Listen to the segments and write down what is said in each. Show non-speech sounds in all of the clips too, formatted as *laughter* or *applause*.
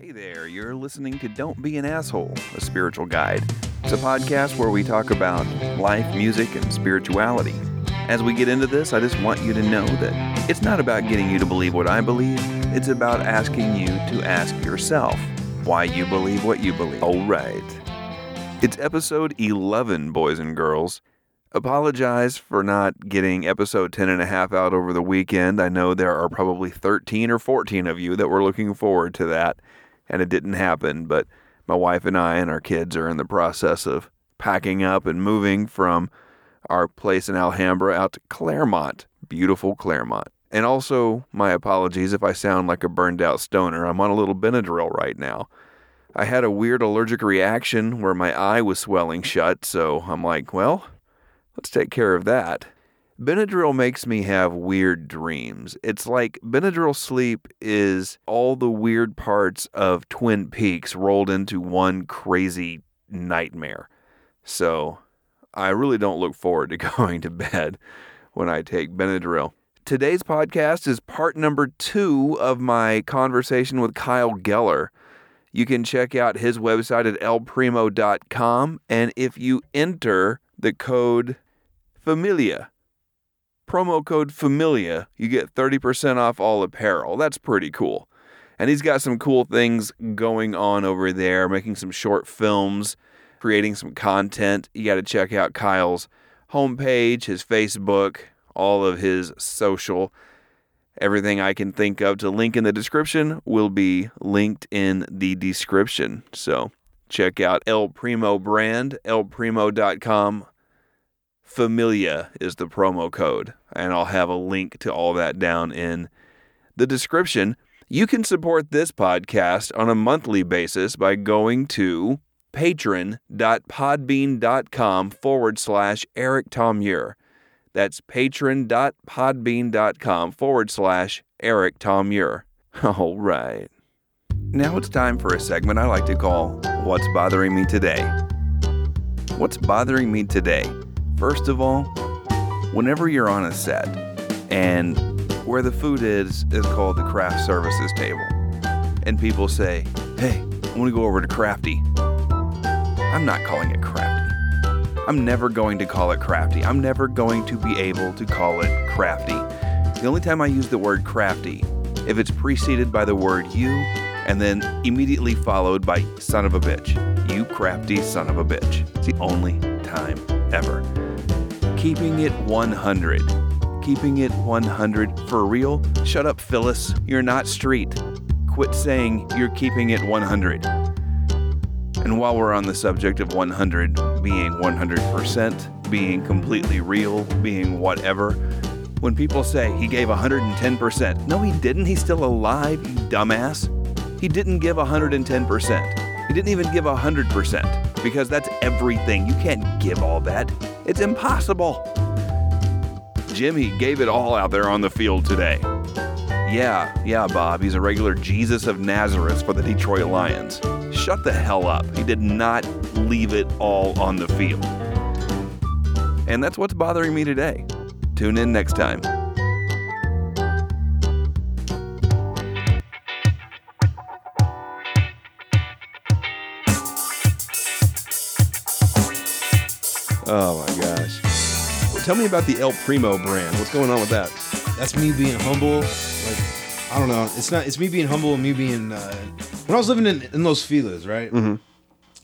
Hey there, you're listening to Don't Be an Asshole, a spiritual guide. It's a podcast where we talk about life, music, and spirituality. As we get into this, I just want you to know that it's not about getting you to believe what I believe, it's about asking you to ask yourself why you believe what you believe. All right. It's episode 11, boys and girls. Apologize for not getting episode 10 and a half out over the weekend. I know there are probably 13 or 14 of you that were looking forward to that, and it didn't happen. But my wife and I and our kids are in the process of packing up and moving from our place in Alhambra out to Claremont, beautiful Claremont. And also, my apologies if I sound like a burned out stoner. I'm on a little Benadryl right now. I had a weird allergic reaction where my eye was swelling shut, so I'm like, well, let's take care of that. Benadryl makes me have weird dreams. It's like Benadryl sleep is all the weird parts of Twin Peaks rolled into one crazy nightmare. So I really don't look forward to *laughs* going to bed when I take Benadryl. Today's podcast is part number two of my conversation with Kyle Geller. You can check out his website at elprimo.com. And if you enter the code Familia, promo code Familia, you get 30% off all apparel. That's pretty cool. And he's got some cool things going on over there, making some short films, creating some content. You got to check out Kyle's homepage, his Facebook, all of his social. Everything I can think of to link in the description will be linked in the description. So check out El Primo brand, elprimo.com. Familia is the promo code, and I'll have a link to all that down in the description. You can support this podcast on a monthly basis by going to patron.podbean.com forward slash Eric Thomure. That's patron.podbean.com forward slash Eric Thomure. *laughs* All right. Now it's time for a segment I like to call What's Bothering Me Today. What's bothering me today? First of all, whenever you're on a set and where the food is is called the craft services table, and people say, Hey, I want to go over to Crafty. I'm not calling it crafty. I'm never going to call it crafty. I'm never going to be able to call it crafty. The only time I use the word crafty, if it's preceded by the word you and then immediately followed by son of a bitch. You crafty son of a bitch. It's the only time ever. Keeping it 100. Keeping it 100 for real? Shut up, Phyllis. You're not street. Quit saying you're keeping it 100. And while we're on the subject of 100 being 100%, being completely real, being whatever, when people say he gave 110%, no, he didn't. He's still alive, you dumbass. He didn't give 110%. He didn't even give 100% because that's everything. You can't give all that, it's impossible. Jimmy gave it all out there on the field today. Yeah, yeah, Bob, he's a regular Jesus of Nazareth for the Detroit Lions. Shut the hell up. He did not leave it all on the field. And that's what's bothering me today. Tune in next time. Oh my gosh. Well, tell me about the El Primo brand. What's going on with that? that's me being humble. Like I don't know. It's not. It's me being humble and me being. Uh, when I was living in, in Los Feliz, right? Mm-hmm.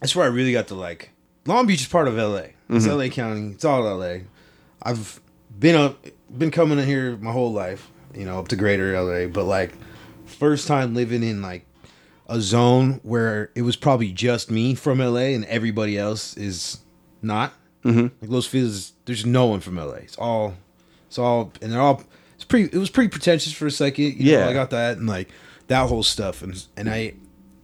That's where I really got to like. Long Beach is part of LA. It's LA County. It's all LA. I've been up, been coming in here my whole life. You know, up to Greater LA, but like first time living in like a zone where it was probably just me from LA and everybody else is not. Mm-hmm. Like Los Feliz, there's no one from LA. It's all, it's all, and they're all. It's pretty. It was pretty pretentious for a second. You Yeah. know, I got that and like that whole stuff, and and I,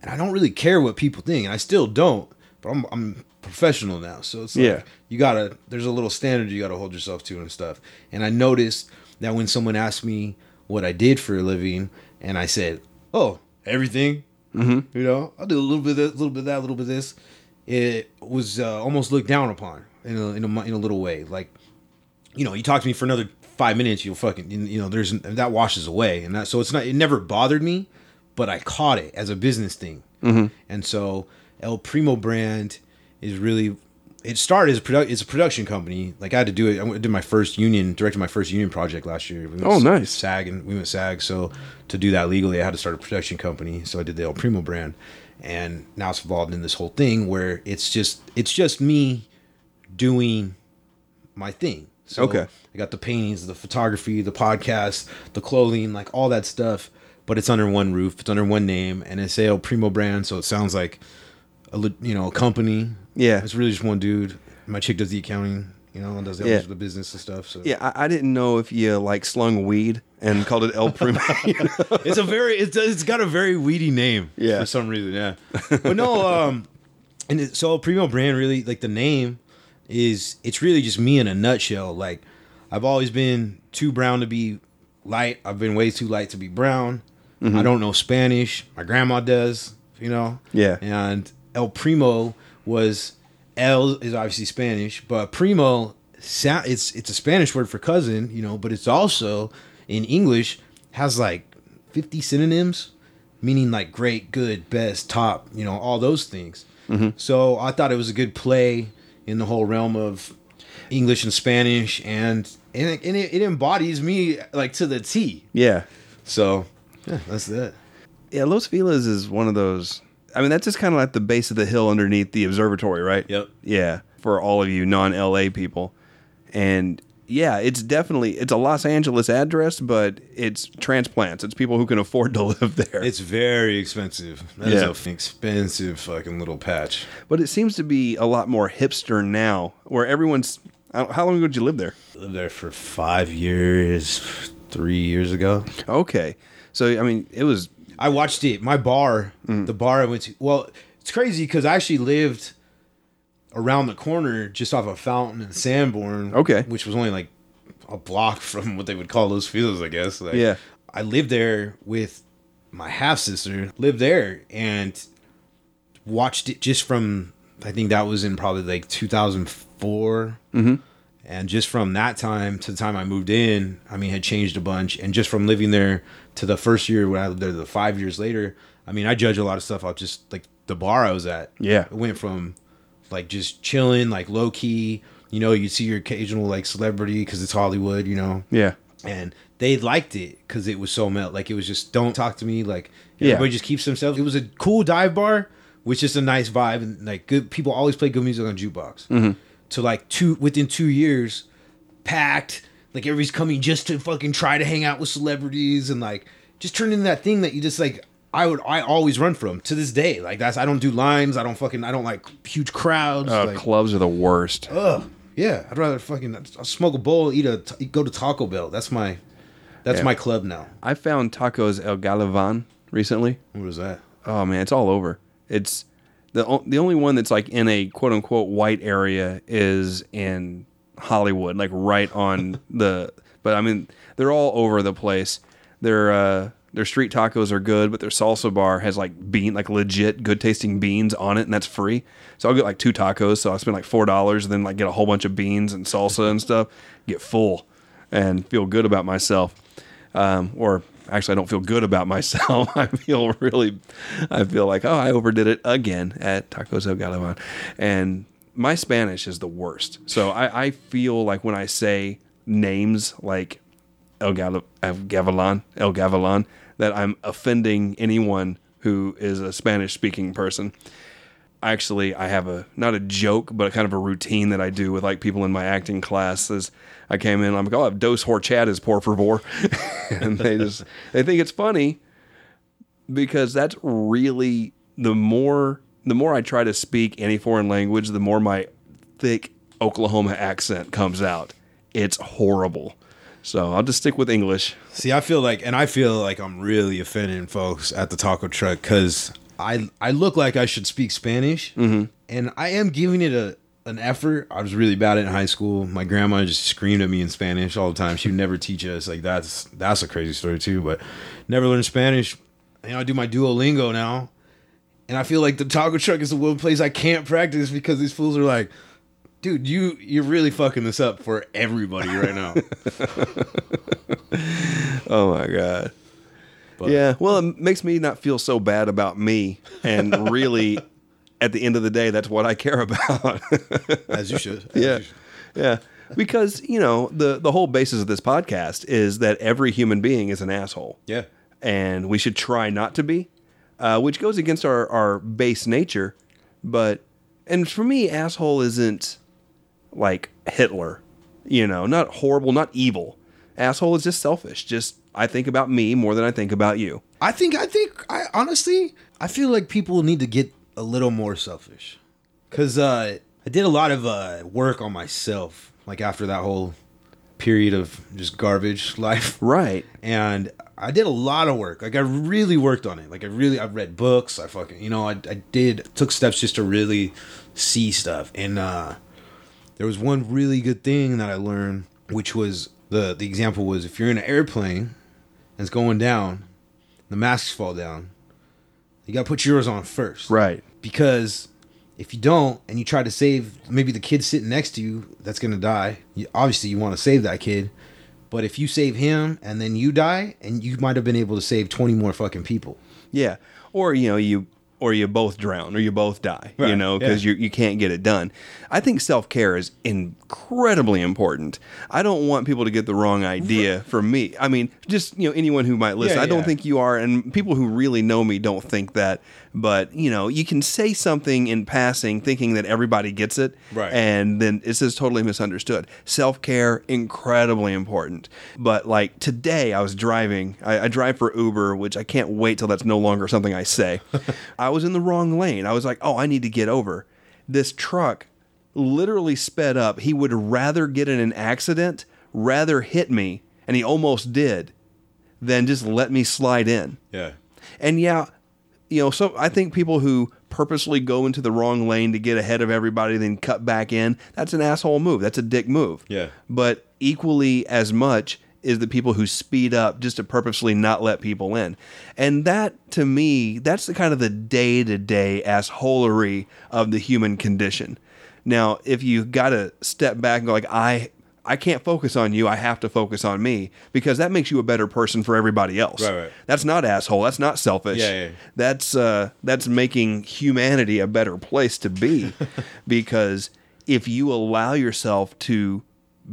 and I don't really care what people think, and I still don't. But I'm I'm professional now, so it's like Yeah. you gotta. There's a little standard you gotta hold yourself to and stuff. And I noticed that when someone asked me what I did for a living, and I said, "Oh, everything," mm-hmm. you know, I'll do a little bit of this, a little bit of that, a little bit of this. It was uh, almost looked down upon in a, in a in a little way. Like, you know, you talk to me for another five minutes, you'll fucking you know, there's that washes away, and that so it's not. It never bothered me, but I caught it as a business thing. Mm-hmm. And so El Primo brand is really it started as a produ- it's a production company. Like I had to do it. I did my first union, directed my first union project last year. We Oh, nice. SAG and we went SAG. So to do that legally, I had to start a production company. So I did the El Primo brand, and now it's evolved in this whole thing where it's just it's just me doing my thing. So Okay. I got the paintings, the photography, the podcast, the clothing, like all that stuff. But it's under one roof. It's under one name, and it's El Primo brand. So it sounds like a you know a company. Yeah. it's really just one dude. My chick does the accounting, you know, and does the, Yeah. the business and stuff. So Yeah, I, I didn't know if you like slung weed and called it El *laughs* Primo. it's a very it's it's got a very weedy name. Yeah. for some reason. Yeah, but no. Um, and it, so Primo brand really like the name is it's really just me in a nutshell. Like I've always been too brown to be light. I've been way too light to be brown. Mm-hmm. I don't know Spanish. My grandma does. You know. Yeah. And El Primo was El is obviously Spanish, but Primo sound it's it's a Spanish word for cousin, you know, but it's also in English has like 50 synonyms meaning like great, good, best, top, you know, all those things. Mm-hmm. So I thought it was a good play in the whole realm of English and Spanish and and, it, and it, it embodies me like to the T. yeah. So yeah, that's it. Yeah, Los Feliz is one of those. I mean, that's just kind of like the base of the hill underneath the observatory, right? Yep. Yeah, for all of you non-LA people, and yeah, it's definitely it's a Los Angeles address, but it's transplants. It's people who can afford to *laughs* live there. It's very expensive. That is Yeah. a expensive fucking little patch. but it seems to be a lot more hipster now, where everyone's. How long ago did you live there? lived there for five years, three years ago. Okay, so I mean, it was I watched it. My bar, mm. the bar I went to. Well, it's crazy because I actually lived around the corner, just off of Fountain and Sanborn. Okay. which was only like a block *laughs* from what they would call Los Feliz, I guess. Like, Yeah. I lived there with my half sister. Lived there and watched it just from. I think that was in probably like 2004. Mm-hmm. And just from that time to the time I moved in, I mean, had changed a bunch. And just from living there to the first year when I lived there, the five years later, I mean, I judge a lot of stuff off just like the bar I was at. Yeah. It went from like just chilling, like low key. You know, you see your occasional like celebrity because it's Hollywood, you know, yeah, and they liked it because it was so melt. Like it was just don't talk to me. Like Yeah. everybody just keeps themselves. It was a cool dive bar, which is a nice vibe and like good people always play good music on jukebox. Mm-hmm. To like two within two years, packed. Like everybody's coming just to fucking try to hang out with celebrities and like just turn into that thing that you just like. I would I always run from to this day. Like that's I don't do lines. I don't fucking I don't like huge crowds. uh, like, clubs are the worst. Ugh. Yeah, I'd rather fucking I'll smoke a bowl, eat a go to Taco Bell. That's my that's Yeah. my club now. I found tacos El Galavan recently. What was that? Oh man, it's all over. It's the o- the only one that's like in a quote unquote white area is in Hollywood, like right on *laughs* the. But I mean, they're all over the place. Their uh, their street tacos are good, but their salsa bar has like bean, like legit good tasting beans on it, and that's free. So I'll get like two tacos. So I spend like four dollars, and then like get a whole bunch of beans and salsa and stuff. Get full and feel good about myself. Um, or actually, I don't feel good about myself. *laughs* I feel really, I feel like, oh, I overdid it again at Tacos El Galavan. And my Spanish is the worst. So I, I feel like when I say names like El, Gal- Gavilan, El Gavilan, that I'm offending anyone who is a Spanish speaking person actually I have a not a joke, but kind of a routine that I do with like people in my acting classes. I came in, I'm like, oh, I have dos horchatas, por favor, *laughs* and they just they think it's funny because that's really the more the more I try to speak any foreign language, the more my thick Oklahoma accent comes out. It's horrible. So I'll just stick with English. See, I feel like, and I feel like I'm really offending folks at the taco truck because I I look like I should speak Spanish, mm-hmm. and I am giving it a an effort. I was really bad at it in high school. My grandma just screamed at me in Spanish all the time. She would never teach us. Like that's that's a crazy story too. But never learned Spanish. You know, I do my Duolingo now, and I feel like the taco truck is the one place I can't practice because these fools are like. Dude, you you're really fucking this up for everybody right now. *laughs* Oh my god. yeah. Well, it makes me not feel so bad about me, and really, *laughs* at the end of the day, that's what I care about. *laughs* as you should. As yeah, you should. yeah. Because you know the the whole basis of this podcast is that every human being is an asshole. Yeah. and we should try not to be, uh, which goes against our, our base nature. But, and for me, asshole isn't like Hitler, you know, not horrible, not evil. Asshole is just selfish. Just, I think about me more than I think about you. I think I think I honestly I feel like people need to get a little more selfish. Cause uh I did a lot of uh work on myself, like after that whole period of just garbage *laughs* life. Right. And I did a lot of work. Like I really worked on it. Like I really I've read books. I fucking you know, I I did took steps just to really see stuff. And uh there was one really good thing that I learned, which was the the example was if you're in an airplane and it's going down, the masks fall down. You gotta put yours on first, Right. Because if you don't, and you try to save maybe the kid sitting next to you that's gonna die, you, obviously you want to save that kid. But if you save him and then you die, and you might have been able to save twenty more fucking people. Yeah. Or, you know, you, or you both drown or you both die, you know, because yeah. you you can't get it done. I think self care is incredibly important. I don't want people to get the wrong idea from me. I mean, just you know, anyone who might listen. Yeah, I don't yeah. think you are, and people who really know me don't think that. But you know, you can say something in passing, thinking that everybody gets it, Right. And then it's just totally misunderstood. Self care incredibly important. But like today, I was driving. I, I drive for Uber, which I can't wait till that's no longer something I say. *laughs* I was in the wrong lane. I was like, oh, I need to get over. This truck literally sped up. He would rather get in an accident, rather hit me, and he almost did, than just let me slide in. Yeah. And yeah, you know, so I think people who purposely go into the wrong lane to get ahead of everybody, then cut back in, that's an asshole move. That's a dick move. Yeah. But equally as much is the people who speed up just to purposely not let people in. And that to me, that's the kind of the day to day assholery of the human condition. Now, if you got to step back and go like, I I can't focus on you. I have to focus on me because that makes you a better person for everybody else. Right, right. That's not asshole. That's not selfish. Yeah, yeah. That's uh, that's making humanity a better place to be, *laughs* because if you allow yourself to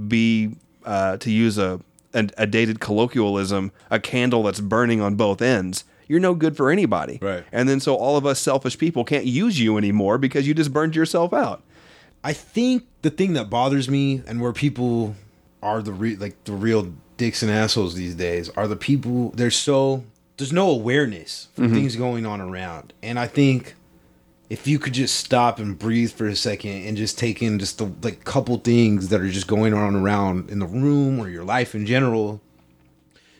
be, uh, to use a, a a dated colloquialism, a candle that's burning on both ends, you're no good for anybody. Right. And then so all of us selfish people can't use you anymore because you just burned yourself out. I think the thing that bothers me and where people are the re- like the real dicks and assholes these days are the people they're so there's no awareness for mm-hmm. things going on around. And I think if you could just stop and breathe for a second and just take in just the like couple things that are just going on around in the room or your life in general,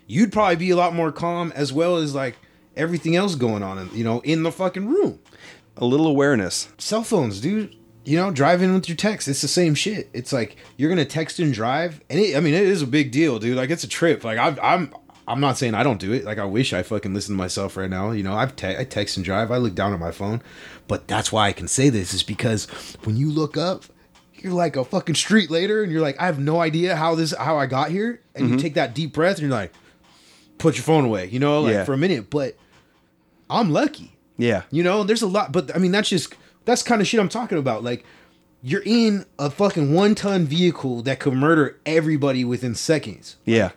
you'd probably be a lot more calm as well as like everything else going on in, you know in the fucking room A little awareness. cell phones, dude. You know, driving with your text, it's the same shit. It's like you're gonna text and drive, and it, I mean, it is a big deal, dude. Like it's a trip. Like I'm, I'm, I'm not saying I don't do it. Like I wish I fucking listen to myself right now. You know, I've te- I text and drive. I look down at my phone, but that's why I can say this is because when you look up, you're like a fucking street later, and you're like, I have no idea how this, how I got here, and you mm-hmm. take that deep breath, and you're like, put your phone away. You know, like Yeah. for a minute, but I'm lucky. Yeah. You know, there's a lot, but I mean, that's just that's kind of shit I'm talking about. Like, you're in a fucking one ton vehicle that could murder everybody within seconds. Yeah.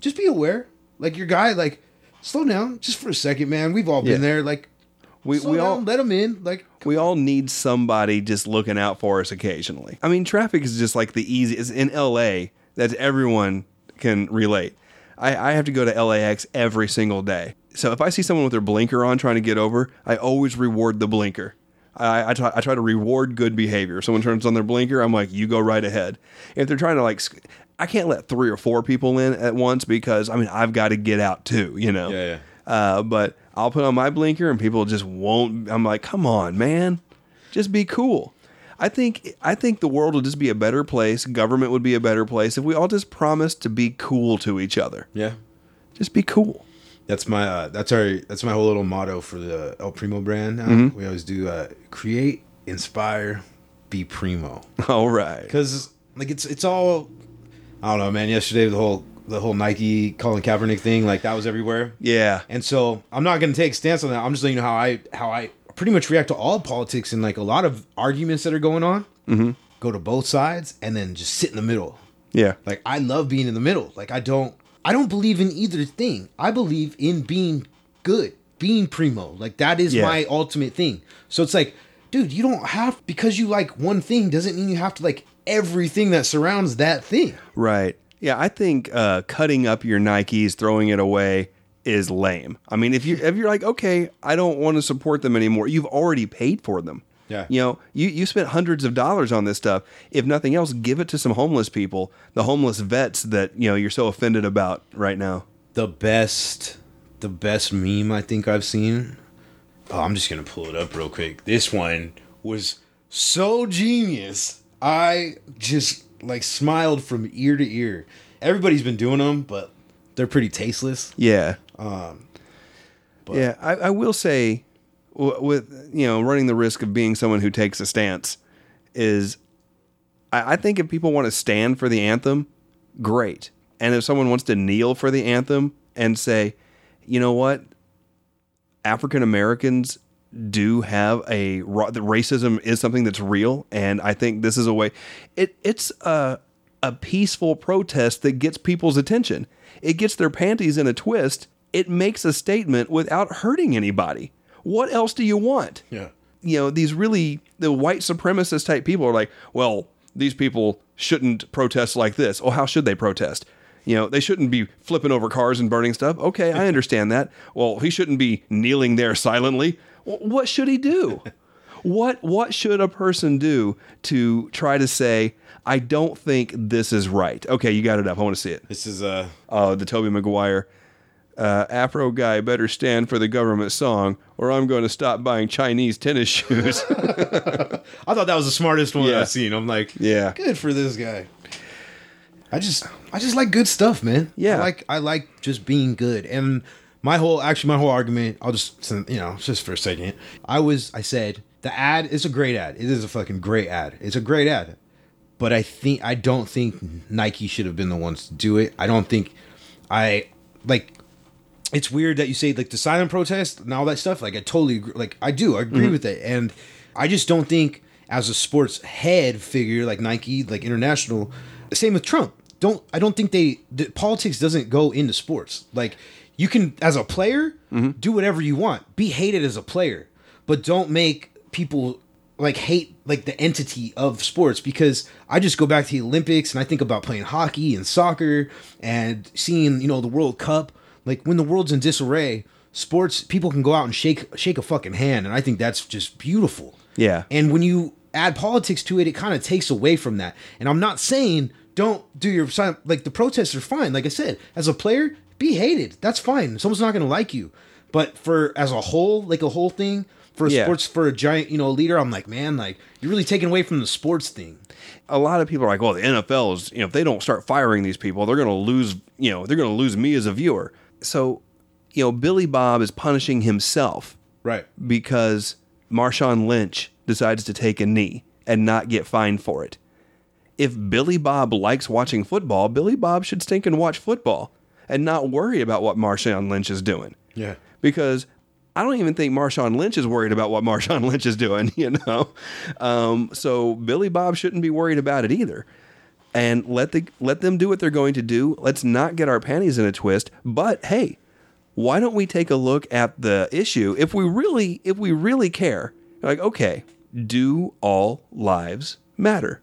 Just be aware. Like your guy, like, slow down just for a second, man. We've all been Yeah. there. Like, We slow we down, all let them in. Like, we all need somebody just looking out for us occasionally. I mean, traffic is just like the easiest in LA that everyone can relate. I, I have to go to LAX every single day. So if I see someone with their blinker on trying to get over, I always reward the blinker. I, I, try, I try to reward good behavior. Someone turns on their blinker, I'm like, you go right ahead. If they're trying to like, I can't let three or four people in at once because I mean I've got to get out too. You know. Yeah, Uh, but I'll put on my blinker and people just won't. I'm like, come on, man, just be cool. I think I think the world would just be a better place. Government would be a better place if we all just promised to be cool to each other. yeah, Just be cool. That's my uh, that's our that's my whole little motto for the El Primo brand. Mm-hmm. We always do uh, create, inspire, be primo. *laughs* All right. because like it's it's all I don't know, man. Yesterday the whole the whole Nike Colin Kaepernick thing, like that was everywhere. Yeah. And so I'm not gonna take a stance on that. I'm just letting you know how I how I pretty much react to all politics and like a lot of arguments that are going on. Mm-hmm. Go to both sides and then just sit in the middle. Yeah. Like I love being in the middle. Like I don't I don't believe in either thing. I believe in being good, being primo. Like that is Yeah. my ultimate thing. So it's like, dude, you don't have because you like one thing doesn't mean you have to like everything that surrounds that thing. Right. Yeah, I think uh, cutting up your Nikes, throwing it away is lame. I mean, if you if you're like, okay, I don't want to support them anymore, you've already paid for them. Yeah. You know, you you spent hundreds of dollars on this stuff. If nothing else, give it to some homeless people, the homeless vets that you know you're so offended about right now. The best the best meme I think I've seen. Oh, I'm just gonna pull it up real quick. This one was so genius. I just like smiled from ear to ear. Everybody's been doing them, but they're pretty tasteless. Yeah. Um, yeah, I, I will say, with you know, running the risk of being someone who takes a stance, is I, I think if people want to stand for the anthem, great. And if someone wants to kneel for the anthem and say, you know what, African Americans do have a racism is something that's real, and I think this is a way. It it's a a peaceful protest that gets people's attention. It gets their panties in a twist. It makes a statement without hurting anybody. What else do you want? Yeah. you know, these really the white supremacist type people are like, well, these people shouldn't protest like this. Oh, how should they protest? You know, they shouldn't be flipping over cars and burning stuff. Okay, I understand that. Well, he shouldn't be kneeling there silently. Well, what should he do? *laughs* What what should a person do to try to say, I don't think this is right? Okay, you got it up. I want to see it. This is uh Oh, the Tobey Maguire. Uh, Afro guy better stand for the government song, or I'm going to stop buying Chinese tennis *laughs* shoes. *laughs* I thought that was the smartest one Yeah. I've seen. I'm like, Yeah. good for this guy. I just I just like good stuff, man. Yeah. I like I like just being good. And my whole actually my whole argument, I'll just you know, just for a second. I was I said the ad is a great ad. It is a fucking great ad. It's a great ad. But I think I don't think Nike should have been the ones to do it. I don't think I like it's weird that you say like the silent protest and all that stuff. Like I totally agree. Like I do, I agree mm-hmm. with it, and I just don't think as a sports head figure like Nike, like international. Same with Trump. Don't I don't think they the, politics doesn't go into sports. Like you can as a player mm-hmm. do whatever you want, be hated as a player, but don't make people like hate like the entity of sports because I just go back to the Olympics and I think about playing hockey and soccer and seeing you know the World Cup like when the world's in disarray sports people can go out and shake shake a fucking hand and I think that's just beautiful. Yeah. and when you add politics to it it kind of takes away from that. And I'm not saying don't do your sign like the protests are fine. Like I said as a player be hated. That's fine. Someone's not gonna like you. But for as a whole like a whole thing for a Yeah. sports for a giant you know leader i'm like man like you're really taking away from the sports thing. A lot of people are like, well, the NFL is, you know, if they don't start firing these people, they're going to lose, you know, they're going to lose me as a viewer. So, you know, Billy Bob is punishing himself right because Marshawn Lynch decides to take a knee and not get fined for it. If Billy Bob likes watching football, Billy Bob should stink and watch football and not worry about what Marshawn Lynch is doing. yeah Because I don't even think Marshawn Lynch is worried about what Marshawn *laughs* Lynch is doing, *laughs* you know? Um, so Billy Bob shouldn't be worried about it either. And let the let them do what they're going to do. Let's not get our panties in a twist. But hey, why don't we take a look at the issue if we really if we really care? Like, okay, do all lives matter?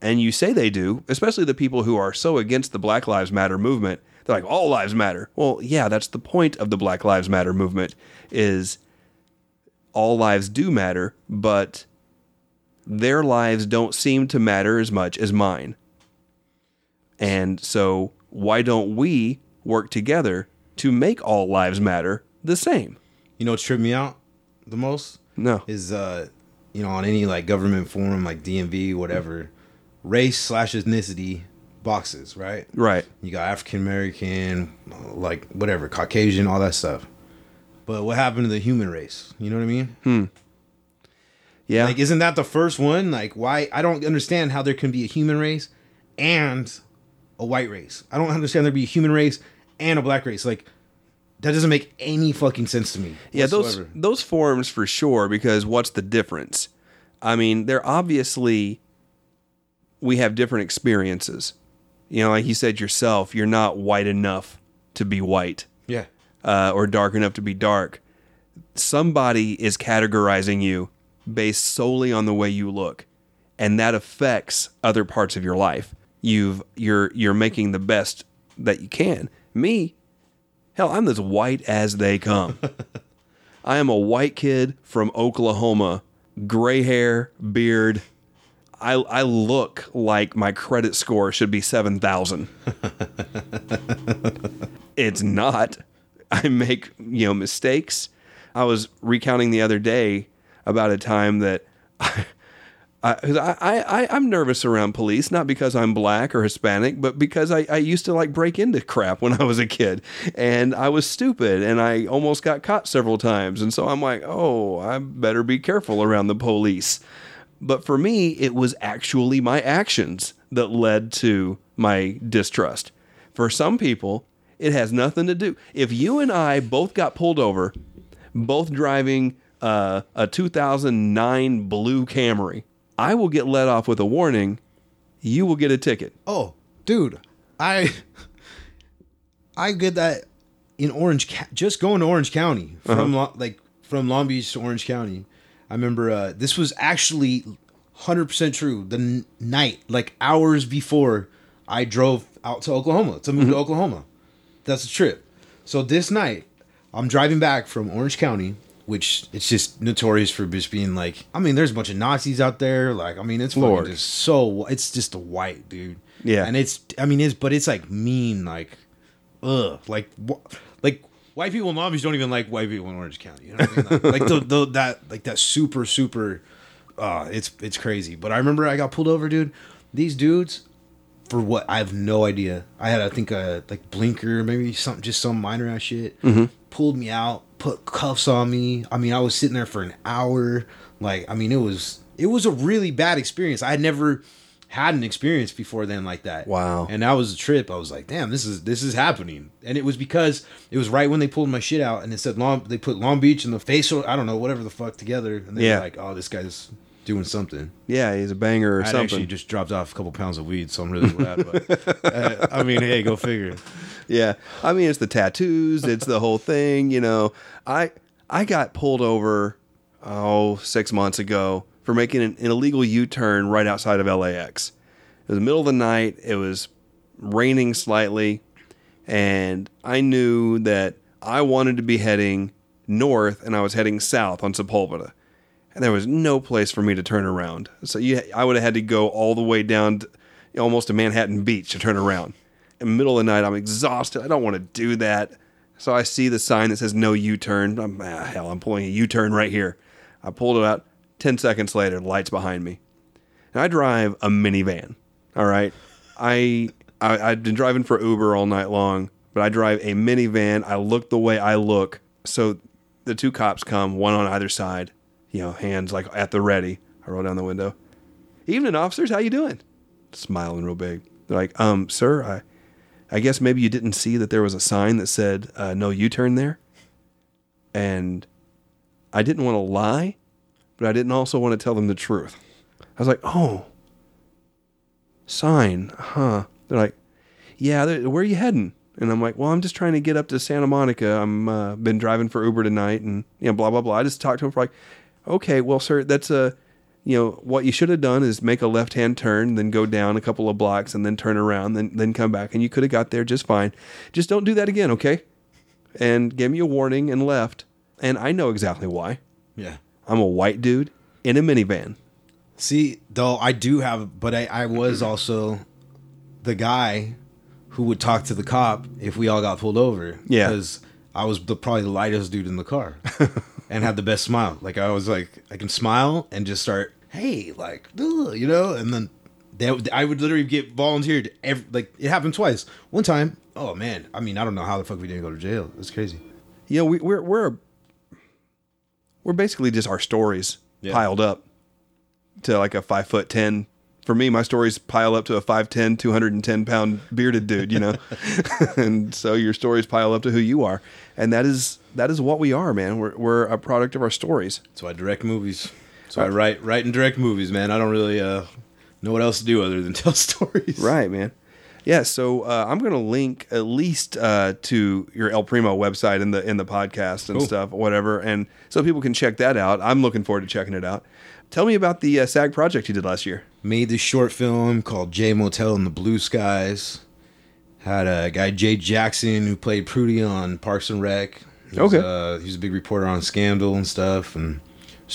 And you say they do, especially the people who are so against the Black Lives Matter movement. They're like, all lives matter. Well, yeah, that's the point of the Black Lives Matter movement is all lives do matter, but their lives don't seem to matter as much as mine. And so why don't we work together to make all lives matter the same? you know what's tripped me out the most No. is uh you know on any like government forum like dmv whatever race slash ethnicity boxes right Right. you got african american like whatever caucasian all that stuff but what happened to the human race you know what i mean Yeah. Like, isn't that the first one? Like, why? I don't understand how there can be a human race and a white race. I don't understand there be a human race and a black race. Like that doesn't make any fucking sense to me. Yeah, those those forms for sure. Because what's the difference? I mean, they're obviously we have different experiences. You know, like you said yourself, you're not white enough to be white Yeah. uh, or dark enough to be dark. Somebody is categorizing you based solely on the way you look, and that affects other parts of your life. You've you're you're making the best that you can. Me, hell, I'm as white as they come. *laughs* I am a white kid from Oklahoma, gray hair, beard. I, I look like my credit score should be 7,000. *laughs* it's not. I make, you know, mistakes. I was recounting the other day about a time that *laughs* I, I, I, I, I'm nervous around police, not because I'm black or Hispanic, but because I, I used to like break into crap when *laughs* I was a kid and I was stupid and I almost got caught several times. And so I'm like, oh, I better be careful around the police. But for me, it was actually my actions that led to my distrust. For some people, it has nothing to do. If you and I both got pulled over, both driving uh, a 2009 blue Camry, I will get let off with a warning. You will get a ticket. Oh, dude, I I get that in Orange, just going to Orange County from Lo- like from Long Beach to Orange County. I remember uh, this was actually hundred percent true. The n- night, like hours before I drove out to Oklahoma to move to Oklahoma. That's a trip. So this night, I'm driving back from Orange County, which it's just notorious for just being like. I mean, there's a bunch of Nazis out there. Like, I mean, it's Lord. just so. It's just a white dude. Yeah. and it's. I mean, it's but it's like mean, like, ugh, like, wh- like white people in Beach don't even like white people in Orange County. You know what I mean? Like, like the, the that like that super super. Uh, it's it's crazy. But I remember I got pulled over, dude. These dudes for what I have no idea. I had I think a like blinker, maybe something just some minor ass shit. mm-hmm. Pulled me out, put cuffs on me. I mean, I was sitting there for an hour. Like, I mean, it was it was a really bad experience. I had never had an experience before then like that. Wow. And that was a trip. I was like, damn, this is this is happening. And it was because it was right when they pulled my shit out and it said Long they put Long Beach and the facial I don't know, whatever the fuck together. And they Yeah. were like, Oh, this guy's doing something. Yeah, he's a banger or I something. actually just dropped off a couple pounds of weed, so I'm really glad. But *laughs* uh, I mean, hey, go figure. Yeah. I mean, it's the tattoos, it's the whole thing, you know. I I got pulled over oh, 6 months ago for making an, an illegal U-turn right outside of LAX. It was the middle of the night, it was raining slightly, and I knew that I wanted to be heading north and I was heading south on Sepulveda. And there was no place for me to turn around. So you, I would have had to go all the way down to, almost to Manhattan Beach to turn around. In the middle of the night, I'm exhausted. I don't want to do that. So I see the sign that says no U-turn. I'm, ah, hell, I'm pulling a U-turn right here. I pulled it out. 10 seconds later, the lights behind me. And I drive a minivan. All right. I, I I've been driving for Uber all night long, but I drive a minivan. I look the way I look. So the two cops come, one on either side, you know, hands like at the ready. I roll down the window. Evening, officers. How you doing? Smiling real big. They're like, um, sir, I, I guess maybe you didn't see that there was a sign that said uh, no U-turn there. And I didn't want to lie, but I didn't also want to tell them the truth. I was like, oh, sign, huh? They're like, yeah, where are you heading? And I'm like, well, I'm just trying to get up to Santa Monica. I'm uh, been driving for Uber tonight, and you know, blah blah blah. I just talked to him for like, okay, well, sir, that's a, you know, what you should have done is make a left hand turn, then go down a couple of blocks, and then turn around, then then come back, and you could have got there just fine. Just don't do that again, okay? And gave me a warning and left. And I know exactly why. Yeah. I'm a white dude in a minivan. See, though I do have, but I, I was also the guy who would talk to the cop if we all got pulled over. Yeah. Because I was the, probably the lightest dude in the car *laughs* and had the best smile. Like I was like, I can smile and just start, hey, like, ugh, you know, and then they, I would literally get volunteered. Every, like it happened twice. One time, oh man, I mean, I don't know how the fuck we didn't go to jail. It's crazy. You know, we, we're we're we're basically just our stories Yeah. piled up to like a five foot ten for me, my stories pile up to a 5'10, 210 pound bearded dude, you know? *laughs* *laughs* and so your stories pile up to who you are. And that is that is what we are, man. We're, we're a product of our stories. So I direct movies. So I write write and direct movies, man. I don't really uh, know what else to do other than *laughs* tell stories. Right, man. Yeah, so uh, I'm going to link at least uh, to your El Primo website in the in the podcast and Cool. stuff, whatever, and so people can check that out. I'm looking forward to checking it out. Tell me about the uh, SAG project you did last year. Made this short film called J Motel in the Blue Skies. Had a guy Jay Jackson who played Prudy on Parks and Rec. He was, Okay. uh, he was a big reporter on Scandal and stuff, and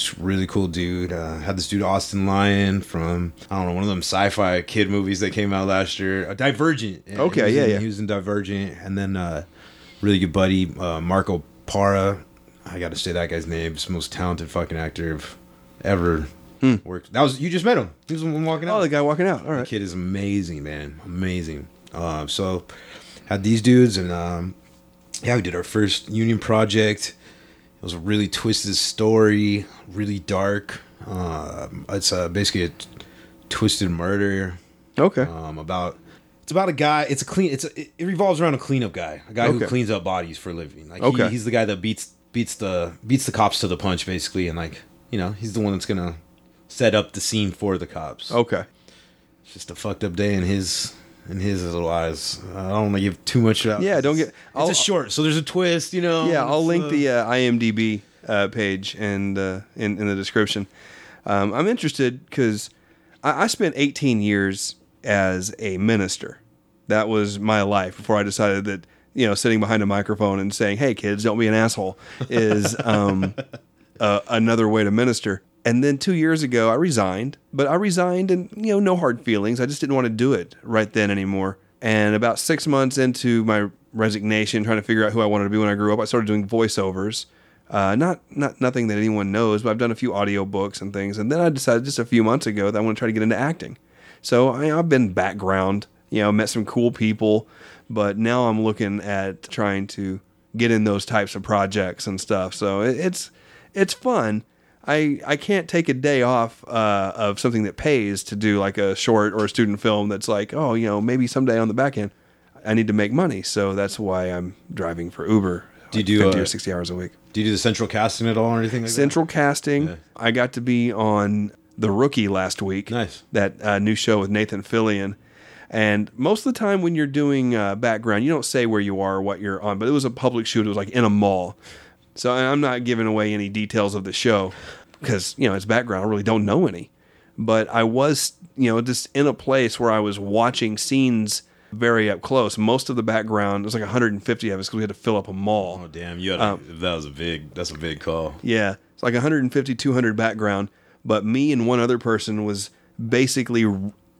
just really cool dude. Uh, had this dude Austin Lyon from I don't know one of them sci-fi kid movies that came out last year. Uh, Divergent. Okay, yeah, in- yeah. He was in Divergent, and then uh, really good buddy uh, Marco Para. I got to say that guy's name. He's the most talented fucking actor I've ever worked. That was you just met him. He was the one walking out. Hmm. Oh, the guy walking out. All right. The kid is amazing, man. Amazing. Uh, so had these dudes and um, yeah, we did our first union project. It was a really twisted story, really dark. Um it's uh, basically a t- twisted murder Okay. um, about. It's about a guy. It's a clean. It's a, it, it revolves around a cleanup guy, a guy Okay. who cleans up bodies for a living. Like Okay. he, he's the guy that beats beats the beats the cops to the punch, basically, and like you know he's the one that's gonna set up the scene for the cops. okay. It's just a fucked up day in his in his little eyes. I don't want to give too much out. Yeah, don't get- It's I'll- a short, so there's a twist, you know. Yeah, I'll link uh, the uh, IMDb uh, page and uh, in in the description. Um, I'm interested because I, I spent 18 years as a minister. That was my life before I decided that you know sitting behind a microphone and saying, "Hey, kids, don't be an asshole," is um, *laughs* uh, another way to minister. And then two years ago, I resigned, but I resigned and, you know, no hard feelings. I just didn't want to do it right then anymore. And about six months into my resignation, trying to figure out who I wanted to be when I grew up, I started doing voiceovers. Uh, not, not nothing that anyone knows, but I've done a few audio books and things. And then I decided just a few months ago that I want to try to get into acting. So I, I've been background, you know, met some cool people, but now I'm looking at trying to get in those types of projects and stuff. So it, it's it's fun. I I can't take a day off uh, of something that pays to do like a short or a student film that's like oh you know maybe someday on the back end I need to make money. So that's why I'm driving for Uber. Do you like do, 50 uh, or sixty hours a week? Do you do the central casting at all or anything like Central casting. Yeah. I got to be on The Rookie last week. Nice. That uh, new show with Nathan Fillion. And most of the time when you're doing uh, background, you don't say where you are or what you're on, but it was a public shoot. It was like in a mall. So I'm not giving away any details of the show because, you know, it's background. I really don't know any. But I was, you know, just in a place where I was watching scenes very up close. Most of the background, there's like 150 of us because we had to fill up a mall. Oh damn, you had Um, that was a big that's a big call. Yeah, it's like 150, 200 background, but me and one other person was basically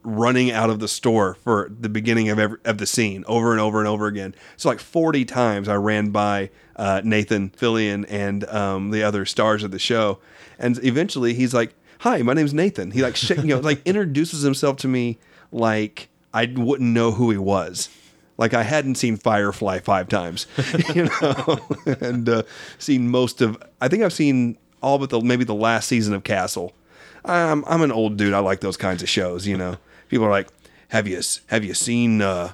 running out of the store for the beginning of every, of the scene over and over and over again. So like 40 times I ran by uh, Nathan Fillion and um, the other stars of the show, and eventually he's like, "Hi, my name's Nathan." He like sh- you know like introduces himself to me like I wouldn't know who he was like I hadn't seen Firefly five times, *laughs* you know, *laughs* and uh, seen most of. I think I've seen all but the maybe the last season of Castle. I'm I'm an old dude. I like those kinds of shows. You know, people are like, "Have you have you seen?" Uh,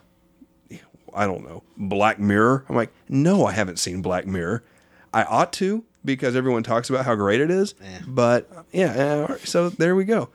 I don't know Black Mirror. I'm like, no, I haven't seen Black Mirror. I ought to because everyone talks about how great it is. But yeah, uh, so there we go.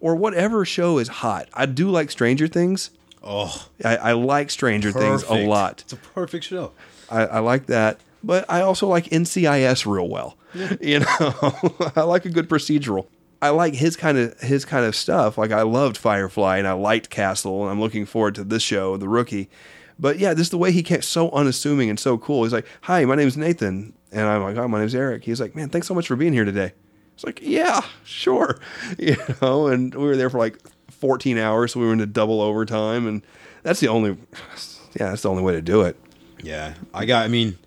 Or whatever show is hot. I do like Stranger Things. Oh, I, I like Stranger Things a lot. It's a perfect show. I, I like that, but I also like NCIS real well. *laughs* You know, *laughs* I like a good procedural. I like his kind of his kind of stuff. Like I loved Firefly and I liked Castle, and I'm looking forward to this show, The Rookie. But yeah, this is the way he kept so unassuming and so cool. He's like, "Hi, my name's Nathan," and I'm like, "Oh, my name's Eric." He's like, "Man, thanks so much for being here today." It's like, "Yeah, sure," *laughs* you know. And we were there for like 14 hours, so we were into double overtime, and that's the only, yeah, that's the only way to do it. Yeah, I got. I mean,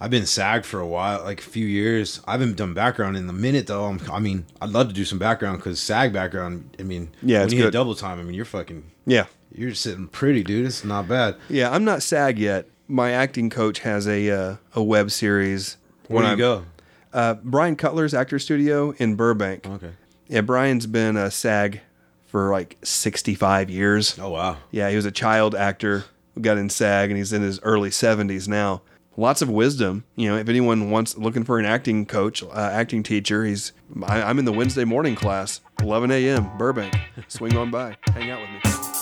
I've been SAG for a while, like a few years. I haven't done background in the minute though. I'm, I mean, I'd love to do some background because SAG background. I mean, Yeah, when it's you hit double time. I mean, you're fucking, Yeah, you're sitting pretty, dude. It's not bad. Yeah, I'm not SAG yet. My acting coach has a uh, a web series. Where do you I'm- go? Uh, Brian Cutler's Actor Studio in Burbank. Okay. Yeah, Brian's been a SAG for like 65 years. Oh wow. Yeah, he was a child actor got in SAG, and he's in his early 70s now. Lots of wisdom. You know, if anyone wants looking for an acting coach, uh, acting teacher, he's. I, I'm in the Wednesday morning class, 11 a.m. Burbank. Swing on by, hang out with me.